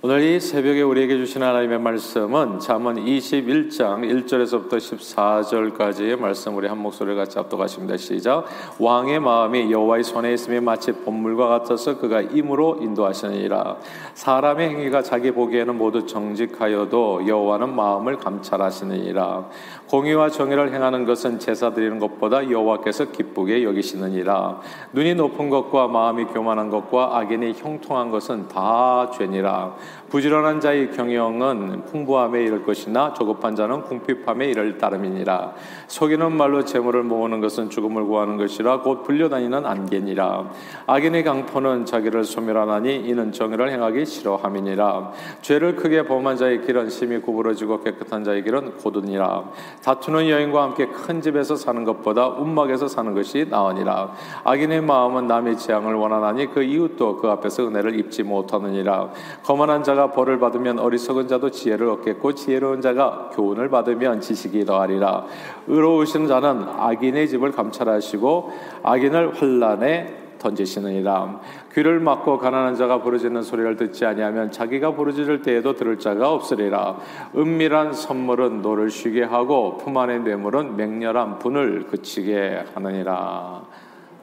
오늘 이 새벽에 우리에게 주신 하나님의 말씀은 잠언 21장 1절에서부터 14절까지의 말씀 우리 한 목소리를 같이 압도하십니다. 시작. 왕의 마음이 여호와의 손에 있음이 마치 본물과 같아서 그가 임으로 인도하시니라. 사람의 행위가 자기 보기에는 모두 정직하여도 여호와는 마음을 감찰하시느니라. 공의와 정의를 행하는 것은 제사 드리는 것보다 여호와께서 기쁘게 여기시느니라. 눈이 높은 것과 마음이 교만한 것과 악인이 형통한 것은 다 죄니라. 부지런한 자의 경영은 풍부함에 이를 것이나 조급한 자는 궁핍함에 이를 따름이니라. 속이는 말로 재물을 모으는 것은 죽음을 구하는 것이라 곧 불려다니는 안개니라. 악인의 강포는 자기를 소멸하나니 이는 정의를 행하기 싫어함이니라. 죄를 크게 범한 자의 길은 심히 구부러지고 깨끗한 자의 길은 고든이라. 다투는 여인과 함께 큰 집에서 사는 것보다 움막에서 사는 것이 나으니라. 악인의 마음은 남의 재앙을 원하나니 그 이웃도 그 앞에서 은혜를 입지 못하느니라. 거만한 교만한 자가 벌을 받으면 어리석은 자도 지혜를 얻겠고 지혜로운 자가 교훈을 받으면 지식이 더하리라. 의로우신 자는 악인의 집을 감찰하시고 악인을 환란에 던지시느니라. 귀를 막고 가난한 자가 부르짖는 소리를 듣지 아니하면 자기가 부르짖을 때에도 들을 자가 없으리라. 은밀한 선물은 노를 쉬게 하고 품 안의 뇌물은 맹렬한 분을 그치게 하느니라.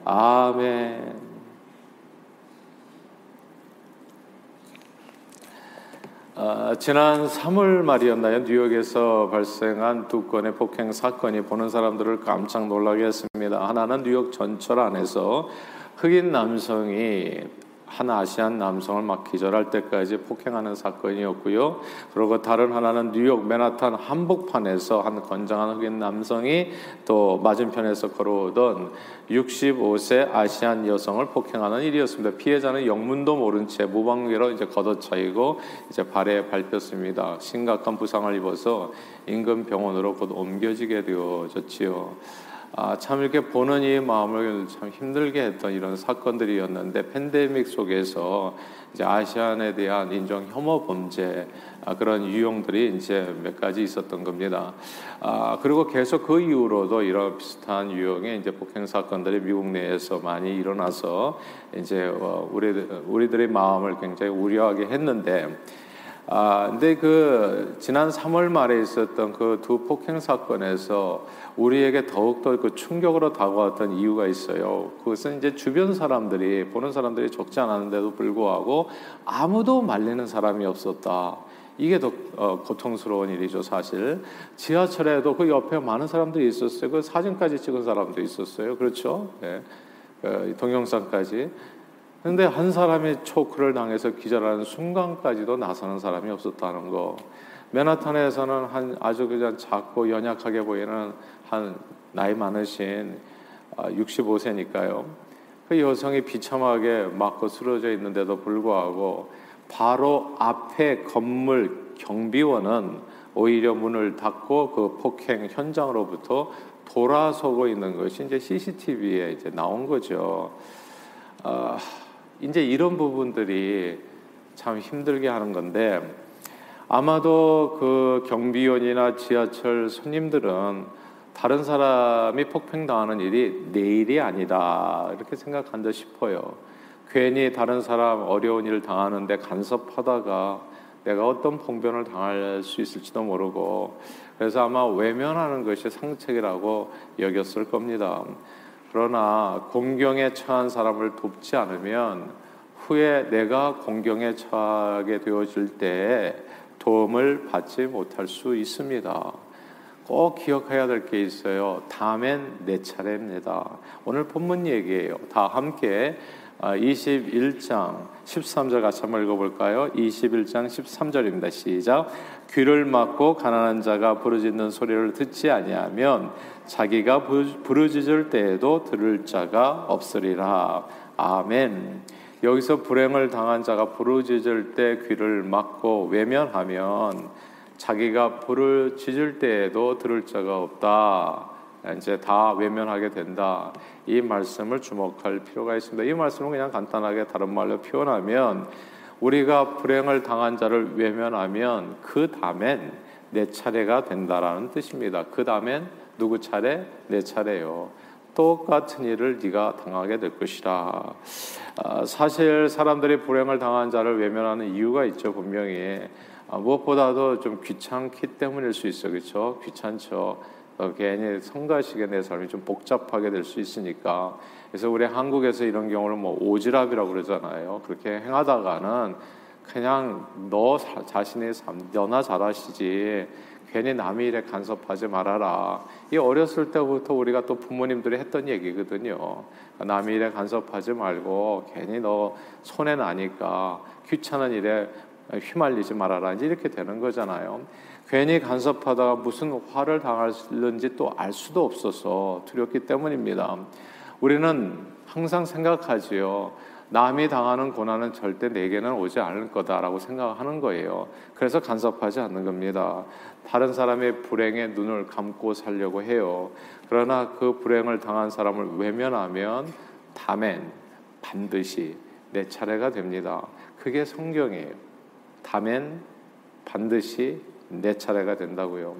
아멘. 어, 지난 3월 말이었나요? 뉴욕에서 발생한 두 건의 폭행 사건이 보는 사람들을 깜짝 놀라게 했습니다. 하나는 뉴욕 전철 안에서 흑인 남성이 한 아시안 남성을 막 기절할 때까지 폭행하는 사건이었고요. 그리고 다른 하나는 뉴욕 맨하탄 한복판에서 한 건장한 흑인 남성이 또 맞은편에서 걸어오던 65세 아시안 여성을 폭행하는 일이었습니다. 피해자는 영문도 모른 채 무방비로 이제 걷어차이고 이제 발에 밟혔습니다. 심각한 부상을 입어서 인근 병원으로 곧 옮겨지게 되어졌지요. 아, 참 이렇게 보는 이 마음을 참 힘들게 했던 이런 사건들이었는데 팬데믹 속에서 이제 아시안에 대한 인종 혐오 범죄 아, 그런 유형들이 이제 몇 가지 있었던 겁니다. 아, 그리고 계속 그 이후로도 이런 비슷한 유형의 이제 폭행 사건들이 미국 내에서 많이 일어나서 이제 어, 우리 우리들의 마음을 굉장히 우려하게 했는데. 아, 근데 그 지난 3월 말에 있었던 그 두 폭행 사건에서 우리에게 더욱더 그 충격으로 다가왔던 이유가 있어요. 그것은 이제 주변 사람들이 보는 사람들이 적지 않았는데도 불구하고 아무도 말리는 사람이 없었다. 이게 더 어, 고통스러운 일이죠, 사실. 지하철에도 그 옆에 많은 사람들이 있었어요. 그 사진까지 찍은 사람도 있었어요. 그렇죠? 네. 그 동영상까지. 근데 한 사람이 초크를 당해서 기절하는 순간까지도 나서는 사람이 없었다는 거. 맨하탄에서는 한 아주 그냥 작고 연약하게 보이는 한 나이 많으신 65세니까요. 아, 그 여성이 비참하게 맞고 쓰러져 있는데도 불구하고 바로 앞에 건물 경비원은 오히려 문을 닫고 그 폭행 현장으로부터 돌아서고 있는 것이 이제 CCTV에 이제 나온 거죠. 아, 이제 이런 부분들이 참 힘들게 하는 건데 아마도 그 경비원이나 지하철 손님들은 다른 사람이 폭행당하는 일이 내일이 아니다 이렇게 생각한다 싶어요. 괜히 다른 사람 어려운 일을 당하는데 간섭하다가 내가 어떤 봉변을 당할 수 있을지도 모르고 그래서 아마 외면하는 것이 상책이라고 여겼을 겁니다. 그러나 공경에 처한 사람을 돕지 않으면 후에 내가 공경에 처하게 되어질 때 도움을 받지 못할 수 있습니다. 꼭 기억해야 될 게 있어요. 다음엔 내 차례입니다. 오늘 본문 얘기예요. 다 함께 21장 아, 13절 같이 한번 읽어볼까요? 21장 13절입니다. 시작. 귀를 막고 가난한 자가 부르짖는 소리를 듣지 아니하면 자기가 부르짖을 때에도 들을 자가 없으리라. 아멘. 여기서 불행을 당한 자가 부르짖을 때 귀를 막고 외면하면 자기가 부르짖을 때에도 들을 자가 없다. 이제 다 외면하게 된다. 이 말씀을 주목할 필요가 있습니다. 이 말씀은 그냥 간단하게 다른 말로 표현하면 우리가 불행을 당한 자를 외면하면 그 다음엔 내 차례가 된다라는 뜻입니다. 그 다음엔 누구 차례? 내 차례요. 똑같은 일을 네가 당하게 될 것이라. 아, 사실 사람들이 불행을 당한 자를 외면하는 이유가 있죠 분명히 아, 무엇보다도 좀 귀찮기 때문일 수 있어 그렇죠 귀찮죠 어, 괜히 성가시게 내 삶이 좀 복잡하게 될 수 있으니까 그래서 우리 한국에서 이런 경우를 뭐 오지랖이라고 그러잖아요 그렇게 행하다가는 그냥 너 자신의 삶 너나 잘하시지 괜히 남의 일에 간섭하지 말아라. 이 어렸을 때부터 우리가 또 부모님들이 했던 얘기거든요. 남의 일에 간섭하지 말고 괜히 너 손해 나니까 귀찮은 일에 휘말리지 말아라. 이제 이렇게 되는 거잖아요. 괜히 간섭하다가 무슨 화를 당할는지 또 알 수도 없어서 두렵기 때문입니다. 우리는 항상 생각하지요. 남이 당하는 고난은 절대 내게는 오지 않을 거다라고 생각하는 거예요. 그래서 간섭하지 않는 겁니다. 다른 사람의 불행에 눈을 감고 살려고 해요. 그러나 그 불행을 당한 사람을 외면하면 다멘 반드시 내 차례가 됩니다. 그게 성경이에요. 다멘 반드시 내 차례가 된다고요.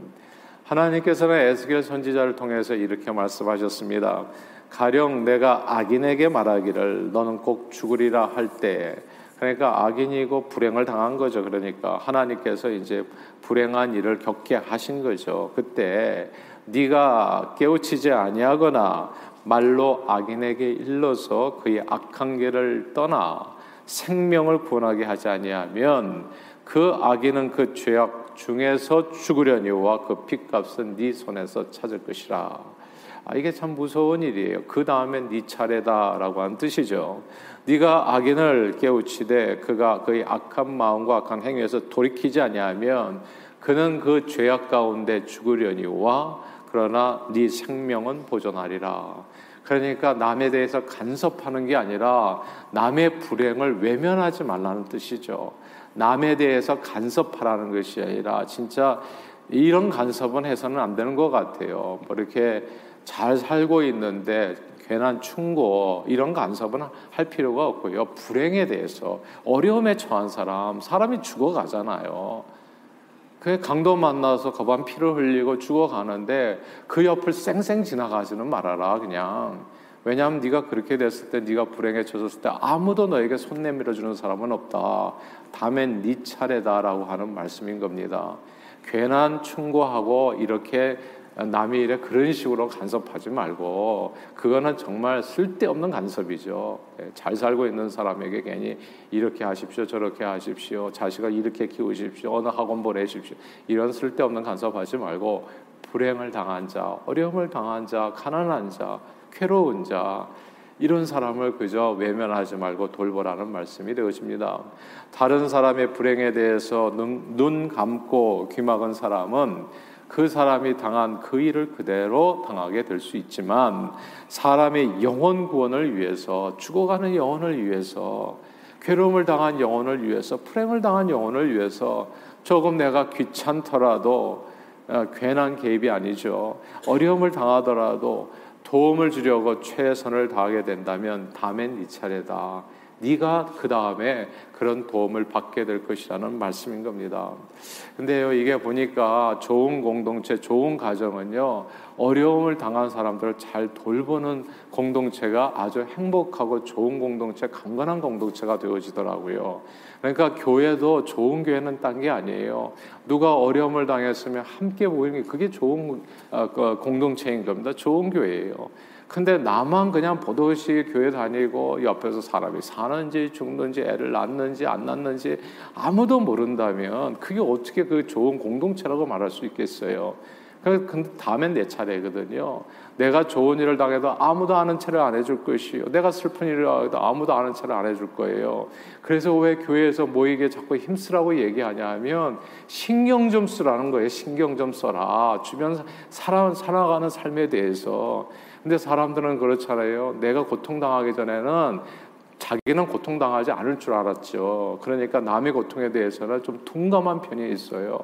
하나님께서는 에스겔 선지자를 통해서 이렇게 말씀하셨습니다. 가령 내가 악인에게 말하기를 너는 꼭 죽으리라 할때 그러니까 악인이고 불행을 당한 거죠. 그러니까 하나님께서 이제 불행한 일을 겪게 하신 거죠. 그때 네가 깨우치지 아니하거나 말로 악인에게 일러서 그의 악한 길을 떠나 생명을 구원하게 하지 아니하면 그 악인은 그 죄악 중에서 죽으려니와 그 핏값은 네 손에서 찾을 것이라. 아, 이게 참 무서운 일이에요. 그 다음엔 네 차례다라고 한 뜻이죠. 네가 악인을 깨우치되 그가 그의 악한 마음과 악한 행위에서 돌이키지 아니하면 그는 그 죄악 가운데 죽으려니와 그러나 네 생명은 보존하리라. 그러니까 남에 대해서 간섭하는 게 아니라 남의 불행을 외면하지 말라는 뜻이죠. 남에 대해서 간섭하라는 것이 아니라 진짜 이런 간섭은 해서는 안 되는 것 같아요. 뭐 이렇게 잘 살고 있는데 괜한 충고 이런 간섭은 할 필요가 없고요. 불행에 대해서 어려움에 처한 사람 사람이 죽어가잖아요. 그 강도 만나서 거반 피를 흘리고 죽어가는데 그 옆을 쌩쌩 지나가지는 말아라 그냥. 왜냐하면 네가 그렇게 됐을 때 네가 불행에 처졌을 때 아무도 너에게 손 내밀어 주는 사람은 없다. 다음엔 네 차례다라고 하는 말씀인 겁니다. 괜한 충고하고 이렇게 남의 일에 그런 식으로 간섭하지 말고 그거는 정말 쓸데없는 간섭이죠. 예, 잘 살고 있는 사람에게 괜히 이렇게 하십시오, 저렇게 하십시오, 자식을 이렇게 키우십시오, 어느 학원 보내십시오 이런 쓸데없는 간섭하지 말고 불행을 당한 자, 어려움을 당한 자, 가난한 자, 괴로운 자 이런 사람을 그저 외면하지 말고 돌보라는 말씀이 되어집니다. 다른 사람의 불행에 대해서 눈, 눈 감고 귀 막은 사람은 그 사람이 당한 그 일을 그대로 당하게 될 수 있지만 사람의 영혼 구원을 위해서 죽어가는 영혼을 위해서 괴로움을 당한 영혼을 위해서 불행을 당한 영혼을 위해서 조금 내가 귀찮더라도 어, 괜한 개입이 아니죠. 어려움을 당하더라도 도움을 주려고 최선을 다하게 된다면 다음엔 네 차례다. 네가 그 다음에 그런 도움을 받게 될 것이라는 말씀인 겁니다. 근데요, 이게 보니까 좋은 공동체, 좋은 가정은요, 어려움을 당한 사람들을 잘 돌보는 공동체가 아주 행복하고 좋은 공동체, 강건한 공동체가 되어지더라고요. 그러니까 교회도 좋은 교회는 딴 게 아니에요. 누가 어려움을 당했으면 함께 모이는 게 그게 좋은 어, 그 공동체인 겁니다. 좋은 교회예요. 근데 나만 그냥 보도시 교회 다니고 옆에서 사람이 사는지 죽는지 애를 낳는지 안 낳는지 아무도 모른다면 그게 어떻게 그 좋은 공동체라고 말할 수 있겠어요? 근데 다음엔 내 차례거든요. 내가 좋은 일을 당해도 아무도 아는 체를 안 해줄 것이요. 내가 슬픈 일을 당해도 아무도 아는 체를 안 해줄 거예요. 그래서 왜 교회에서 모이게 자꾸 힘쓰라고 얘기하냐 하면 신경 좀 쓰라는 거예요. 신경 좀 써라. 주변 살아, 살아가는 삶에 대해서. 근데 사람들은 그렇잖아요. 내가 고통당하기 전에는 자기는 고통당하지 않을 줄 알았죠. 그러니까 남의 고통에 대해서는 좀 둔감한 편이 있어요.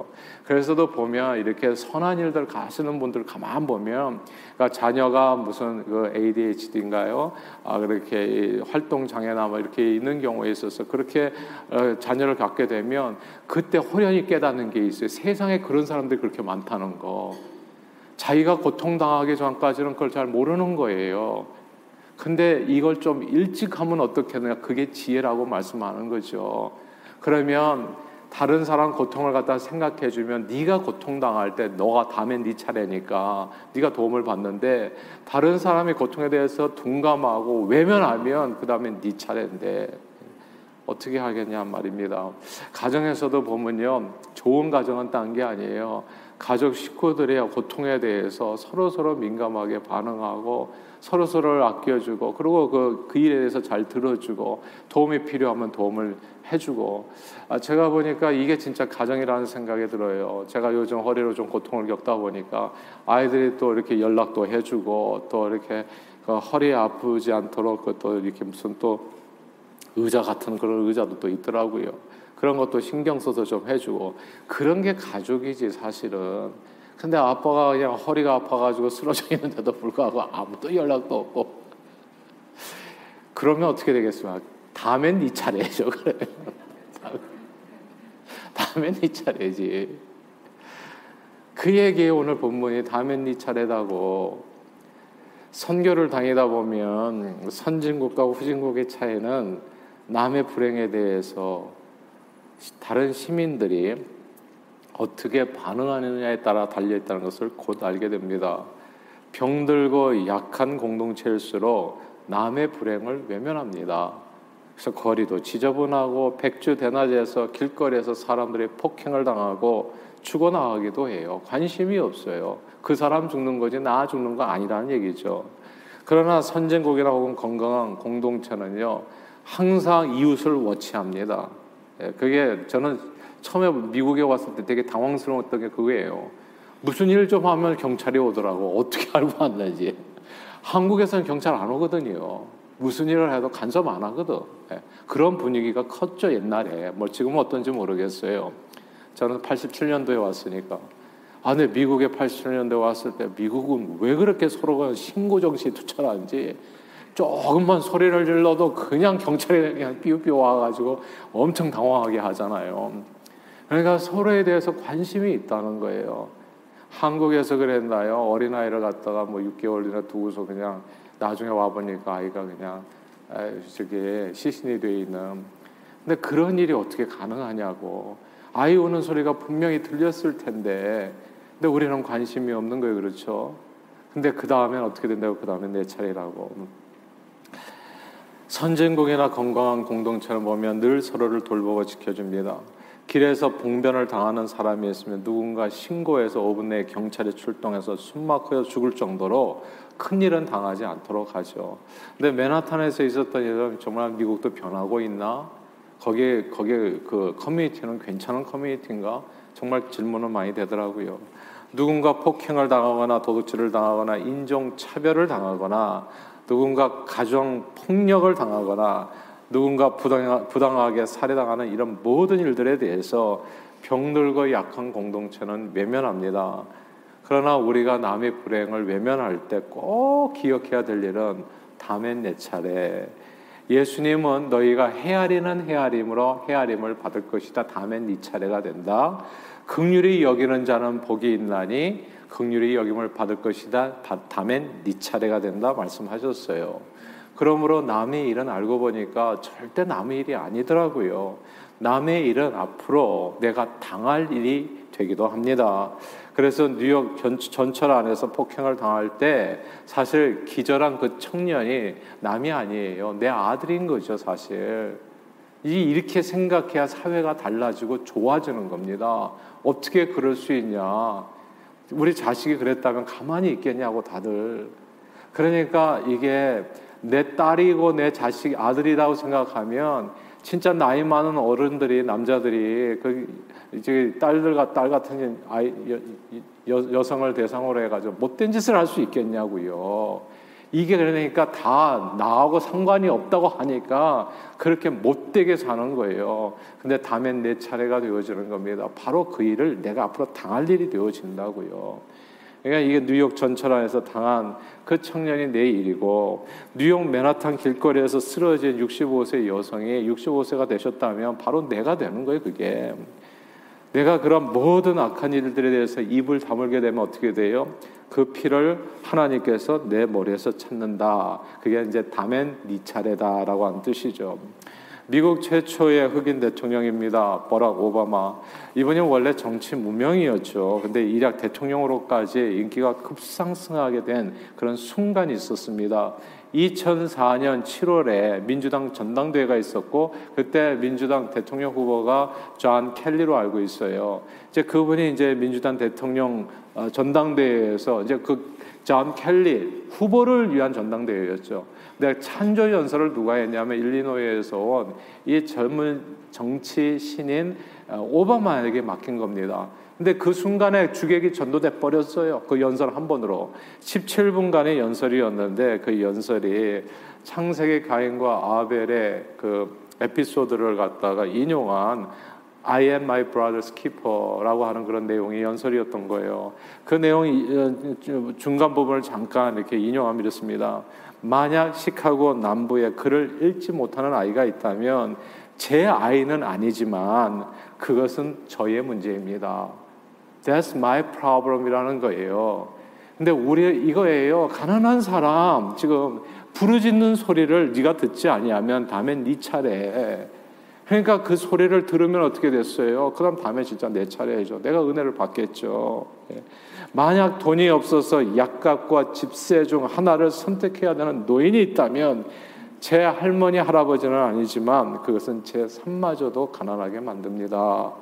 그래서도 보면 이렇게 선한 일들 가시는 분들 가만 보면 그러니까 자녀가 무슨 그 ADHD인가요? 아 그렇게 활동 장애나 뭐 이렇게 있는 경우에 있어서 그렇게 어, 자녀를 갖게 되면 그때 호련히 깨닫는 게 있어요. 세상에 그런 사람들이 그렇게 많다는 거. 자기가 고통당하기 전까지는 그걸 잘 모르는 거예요. 근데 이걸 좀 일찍 하면 어떻겠느냐. 그게 지혜라고 말씀하는 거죠. 그러면 다른 사람 고통을 갖다 생각해 주면 네가 고통당할 때 너가 다음엔 네 차례니까 네가 도움을 받는데 다른 사람의 고통에 대해서 둔감하고 외면하면 그다음엔 네 차례인데 어떻게 하겠냐 말입니다. 가정에서도 보면요. 좋은 가정은 딴 게 아니에요. 가족 식구들의 고통에 대해서 서로 서로 민감하게 반응하고 서로 서로를 아껴주고 그리고 그, 그 일에 대해서 잘 들어주고 도움이 필요하면 도움을 해주고 아, 제가 보니까 이게 진짜 가정이라는 생각이 들어요. 제가 요즘 허리로 좀 고통을 겪다 보니까 아이들이 또 이렇게 연락도 해주고 또 이렇게 그 허리 아프지 않도록 그또 이렇게 무슨 또 의자 같은 그런 의자도 또 있더라고요. 그런 것도 신경 써서 좀 해주고 그런 게 가족이지 사실은. 근데 아빠가 그냥 허리가 아파가지고 쓰러져 있는데도 불구하고 아무도 연락도 없고 그러면 어떻게 되겠습니까? 다음엔 네 차례죠 그래. 다음엔 네 차례지. 그 얘기에 오늘 본문이 다음엔 네 차례다고 선교를 다니다 보면 선진국과 후진국의 차이는 남의 불행에 대해서 다른 시민들이 어떻게 반응하느냐에 따라 달려 있다는 것을 곧 알게 됩니다. 병들고 약한 공동체일수록 남의 불행을 외면합니다. 그래서 거리도 지저분하고 백주 대낮에서 길거리에서 사람들이 폭행을 당하고 죽어나가기도 해요. 관심이 없어요. 그 사람 죽는 거지 나 죽는 거 아니라는 얘기죠. 그러나 선진국이나 혹은 건강한 공동체는요, 항상 이웃을 워치합니다. 예, 그게 저는 처음에 미국에 왔을 때 되게 당황스러웠던 게 그거예요. 무슨 일 좀 하면 경찰이 오더라고. 어떻게 알고 왔는지. 한국에서는 경찰 안 오거든요. 무슨 일을 해도 간섭 안 하거든. 예, 그런 분위기가 컸죠, 옛날에. 뭐 지금은 어떤지 모르겠어요. 저는 87년도에 왔으니까. 아, 근 미국에 87년도에 왔을 때 미국은 왜 그렇게 서로가 신고 정신이 투철한지 조금만 소리를 질러도 그냥 경찰이 그냥 삐우삐우 와가지고 엄청 당황하게 하잖아요. 그러니까 서로에 대해서 관심이 있다는 거예요. 한국에서 그랬나요? 어린아이를 갖다가 뭐 6개월이나 두고서 그냥 나중에 와보니까 아이가 그냥 저기 시신이 돼 있는. 근데 그런 일이 어떻게 가능하냐고. 아이 우는 소리가 분명히 들렸을 텐데, 근데 우리는 관심이 없는 거예요, 그렇죠? 근데 그 다음엔 어떻게 된다고? 그 다음엔 내 차례라고. 선진국이나 건강한 공동체를 보면 늘 서로를 돌보고 지켜줍니다. 길에서 봉변을 당하는 사람이 있으면 누군가 신고해서 5분 내에 경찰이 출동해서 숨막혀 죽을 정도로 큰 일은 당하지 않도록 하죠. 근데 맨하탄에서 있었던 일은 정말 미국도 변하고 있나? 거기에 거기에 그 커뮤니티는 괜찮은 커뮤니티인가? 정말 질문은 많이 되더라고요. 누군가 폭행을 당하거나 도둑질을 당하거나 인종 차별을 당하거나 누군가 가정 폭력을 당하거나 누군가 부당, 부당하게 살해당하는 이런 모든 일들에 대해서 병들고 약한 공동체는 외면합니다. 그러나 우리가 남의 불행을 외면할 때 꼭 기억해야 될 일은 다음엔 내 차례. 예수님은 너희가 헤아리는 헤아림으로 헤아림을 받을 것이다. 다음엔 네 차례가 된다. 극률이 여기는 자는 복이 있나니 극률이 여김을 받을 것이다. 다음엔 네 차례가 된다 말씀하셨어요. 그러므로 남의 일은 알고 보니까 절대 남의 일이 아니더라고요. 남의 일은 앞으로 내가 당할 일이 되기도 합니다. 그래서 뉴욕 전철 안에서 폭행을 당할 때 사실 기절한 그 청년이 남이 아니에요. 내 아들인 거죠, 사실. 이렇게 생각해야 사회가 달라지고 좋아지는 겁니다. 어떻게 그럴 수 있냐? 우리 자식이 그랬다면 가만히 있겠냐고 다들. 그러니까 이게 내 딸이고 내 자식 아들이라고 생각하면 진짜 나이 많은 어른들이 남자들이 그 이제 딸들과 딸 같은 아이 여, 여 성을 대상으로 해가지고 못된 짓을 할 수 있겠냐고요. 이게 그러니까 다 나하고 상관이 없다고 하니까 그렇게 못되게 사는 거예요. 근데 다음엔 내 차례가 되어지는 겁니다. 바로 그 일을 내가 앞으로 당할 일이 되어진다고요. 그러니까 이게 뉴욕 전철 안에서 당한 그 청년이 내 일이고 뉴욕 맨하탄 길거리에서 쓰러진 65세 여성이 65세가 되셨다면 바로 내가 되는 거예요, 그게. 내가 그런 모든 악한 일들에 대해서 입을 다물게 되면 어떻게 돼요? 그 피를 하나님께서 내 머리에서 찾는다. 그게 이제 담엔 네 차례다라고 하는 뜻이죠. 미국 최초의 흑인 대통령입니다. 버락 오바마. 이분이 원래 정치 무명이었죠. 근데 일약 대통령으로까지 인기가 급상승하게 된 그런 순간이 있었습니다. 2004년 7월에 민주당 전당대회가 있었고 그때 민주당 대통령 후보가 존 케리로 알고 있어요. 이제 그분이 이제 민주당 대통령 어, 전당대회에서 이제 그 존 케리 후보를 위한 전당대회였죠. 근데 찬조 연설을 누가 했냐면 일리노이에서 온 이 젊은 정치 신인 어, 오바마에게 맡긴 겁니다. 근데 그 순간에 주객이 전도돼 버렸어요. 그 연설 한 번으로 17분간의 연설이었는데 그 연설이 창세기 가인과 아벨의 그 에피소드를 갖다가 인용한 I am my brother's keeper라고 하는 그런 내용의 연설이었던 거예요. 그 내용이 어, 중간 부분을 잠깐 이렇게 인용하면 이렇습니다. 만약 시카고 남부에 글을 읽지 못하는 아이가 있다면 제 아이는 아니지만 그것은 저의 문제입니다. That's my problem이라는 거예요. 근데 우리 이거예요. 가난한 사람 지금 부르짖는 소리를 네가 듣지 아니하면 다음엔 네 차례. 그러니까 그 소리를 들으면 어떻게 됐어요? 그럼 다음에 진짜 내 차례죠. 내가 은혜를 받겠죠. 예. 만약 돈이 없어서 약값과 집세 중 하나를 선택해야 되는 노인이 있다면 제 할머니 할아버지는 아니지만 그것은 제 삶마저도 가난하게 만듭니다.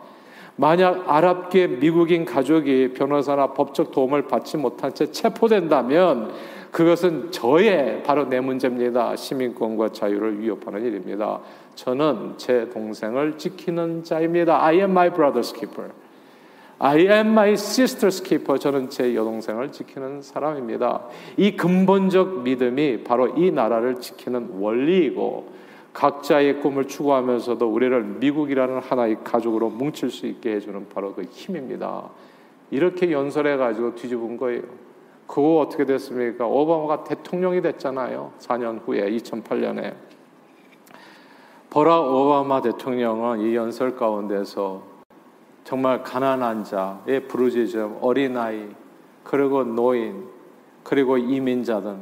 만약 아랍계 미국인 가족이 변호사나 법적 도움을 받지 못한 채 체포된다면 그것은 저의 바로 내 문제입니다. 시민권과 자유를 위협하는 일입니다. 저는 제 동생을 지키는 자입니다. I am my brother's keeper. I am my sister's keeper. 저는 제 여동생을 지키는 사람입니다. 이 근본적 믿음이 바로 이 나라를 지키는 원리이고 각자의 꿈을 추구하면서도 우리를 미국이라는 하나의 가족으로 뭉칠 수 있게 해주는 바로 그 힘입니다. 이렇게 연설해 가지고 뒤집은 거예요. 그거 어떻게 됐습니까? 오바마가 대통령이 됐잖아요. 4년 후에 2008년에 버락 오바마 대통령은 이 연설 가운데서 정말 가난한 자의 부르짖음, 어린아이, 그리고 노인, 그리고 이민자들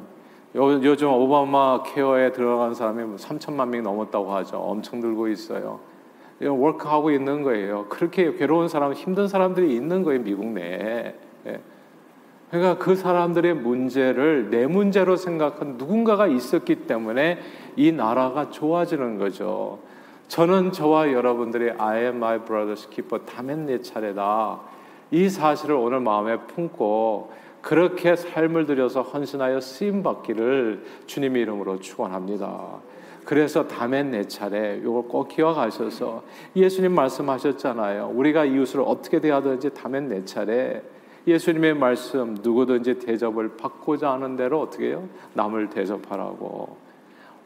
요, 즘 오바마 케어에 들어간 사람이 3천만 뭐 명이 넘었다고 하죠. 엄청 들고 있어요. 워크하고 있는 거예요. 그렇게 괴로운 사람, 힘든 사람들이 있는 거예요, 미국 내에. 예. 그러니까 그 사람들의 문제를 내 문제로 생각한 누군가가 있었기 때문에 이 나라가 좋아지는 거죠. 저는 저와 여러분들이 I am my brother's keeper, 다면 내 차례다. 이 사실을 오늘 마음에 품고 그렇게 삶을 들여서 헌신하여 쓰임 받기를 주님의 이름으로 축원합니다. 그래서 다음엔 내 차례 이걸 꼭 기억하셔서 예수님 말씀하셨잖아요. 우리가 이웃을 어떻게 대하든지 다음엔 내 차례. 예수님의 말씀 누구든지 대접을 받고자 하는 대로 어떻게 해요? 남을 대접하라고.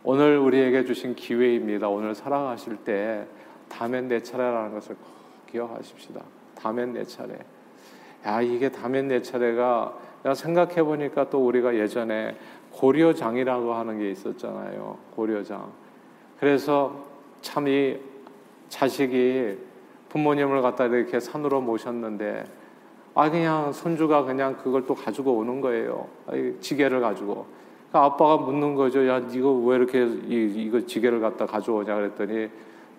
오늘 우리에게 주신 기회입니다. 오늘 살아가실 때 다음엔 내 차례라는 것을 꼭 기억하십시다. 다음엔 내 차례. 야 이게 다음엔 내 차례가 내가 생각해 보니까 또 우리가 예전에 고려장이라고 하는 게 있었잖아요. 고려장. 그래서 참 이 자식이 부모님을 갖다 이렇게 산으로 모셨는데 아 그냥 손주가 그냥 그걸 또 가지고 오는 거예요. 지게를 가지고. 그러니까 아빠가 묻는 거죠. 야, 이거 왜 이렇게 이, 이거 지게를 갖다 가져오냐 그랬더니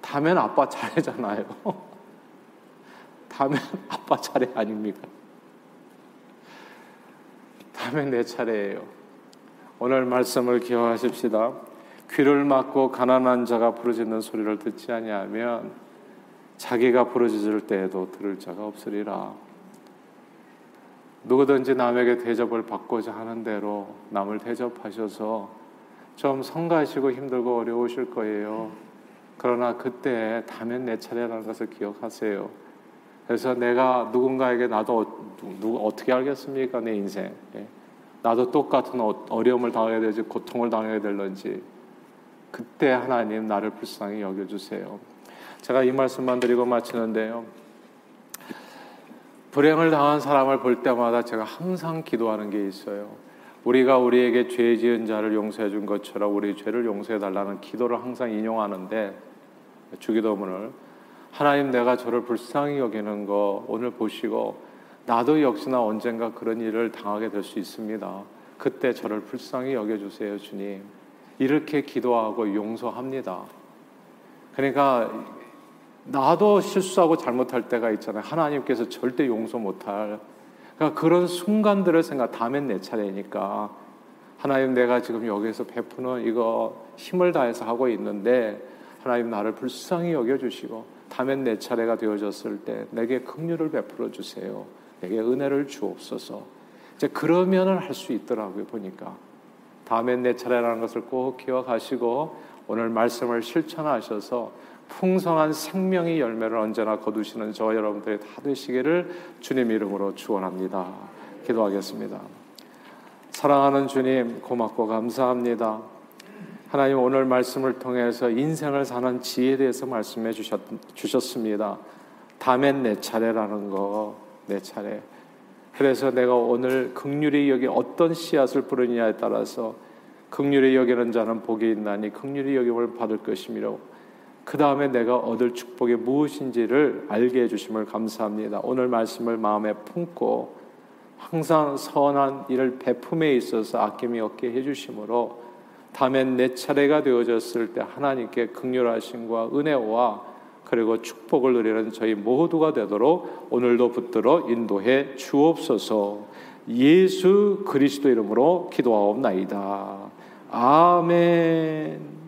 다면 아빠 차례잖아요. 다면 아빠 차례 아닙니까? 다음에 내 차례예요. 오늘 말씀을 기억하십시다. 귀를 막고 가난한 자가 부르짖는 소리를 듣지 아니하면 자기가 부르짖을 때에도 들을 자가 없으리라. 누구든지 남에게 대접을 받고자 하는 대로 남을 대접하셔서 좀 성가시고 힘들고 어려우실 거예요. 그러나 그때 다면 내 차례라는 것을 기억하세요. 그래서 내가 누군가에게 나도 누, 어떻게 알겠습니까? 내 인생. 예. 나도 똑같은 어, 어려움을 당하게 되지 고통을 당하게 될런지 그때 하나님 나를 불쌍히 여겨주세요. 제가 이 말씀만 드리고 마치는데요. 불행을 당한 사람을 볼 때마다 제가 항상 기도하는 게 있어요. 우리가 우리에게 죄 지은 자를 용서해 준 것처럼 우리 죄를 용서해 달라는 기도를 항상 인용하는데 주기도문을 하나님 내가 저를 불쌍히 여기는 거 오늘 보시고 나도 역시나 언젠가 그런 일을 당하게 될 수 있습니다. 그때 저를 불쌍히 여겨 주세요, 주님. 이렇게 기도하고 용서합니다. 그러니까 나도 실수하고 잘못할 때가 있잖아요. 하나님께서 절대 용서 못할. 그러니까 그런 순간들을 생각, 다음엔 내 차례니까. 하나님 내가 지금 여기서 베푸는 이거 힘을 다해서 하고 있는데 하나님 나를 불쌍히 여겨주시고 다음엔 내 차례가 되어졌을 때 내게 긍휼을 베풀어 주세요. 내게 은혜를 주옵소서. 이제 그러면은 할 수 있더라고요 보니까. 다음엔 내 차례라는 것을 꼭 기억하시고 오늘 말씀을 실천하셔서 풍성한 생명의 열매를 언제나 거두시는 저 여러분들이 다 되시기를 주님 이름으로 축원합니다. 기도하겠습니다. 사랑하는 주님 고맙고 감사합니다. 하나님 오늘 말씀을 통해서 인생을 사는 지혜에 대해서 말씀해 주셨, 주셨습니다. 다음엔 내 차례라는 거, 내 차례. 그래서 내가 오늘 극률이 여기 어떤 씨앗을 뿌리냐에 따라서 극률이 여기는 자는 복이 있나니 극률이 여김을 받을 것이미로 그 다음에 내가 얻을 축복이 무엇인지를 알게 해주심을 감사합니다. 오늘 말씀을 마음에 품고 항상 선한 일을 베품에 있어서 아낌이 없게 해주심으로 다음엔 내 차례가 되어졌을 때 하나님께 극률하심과 은혜와 그리고 축복을 누리는 저희 모두가 되도록 오늘도 붙들어 인도해 주옵소서 예수 그리스도 이름으로 기도하옵나이다. 아멘.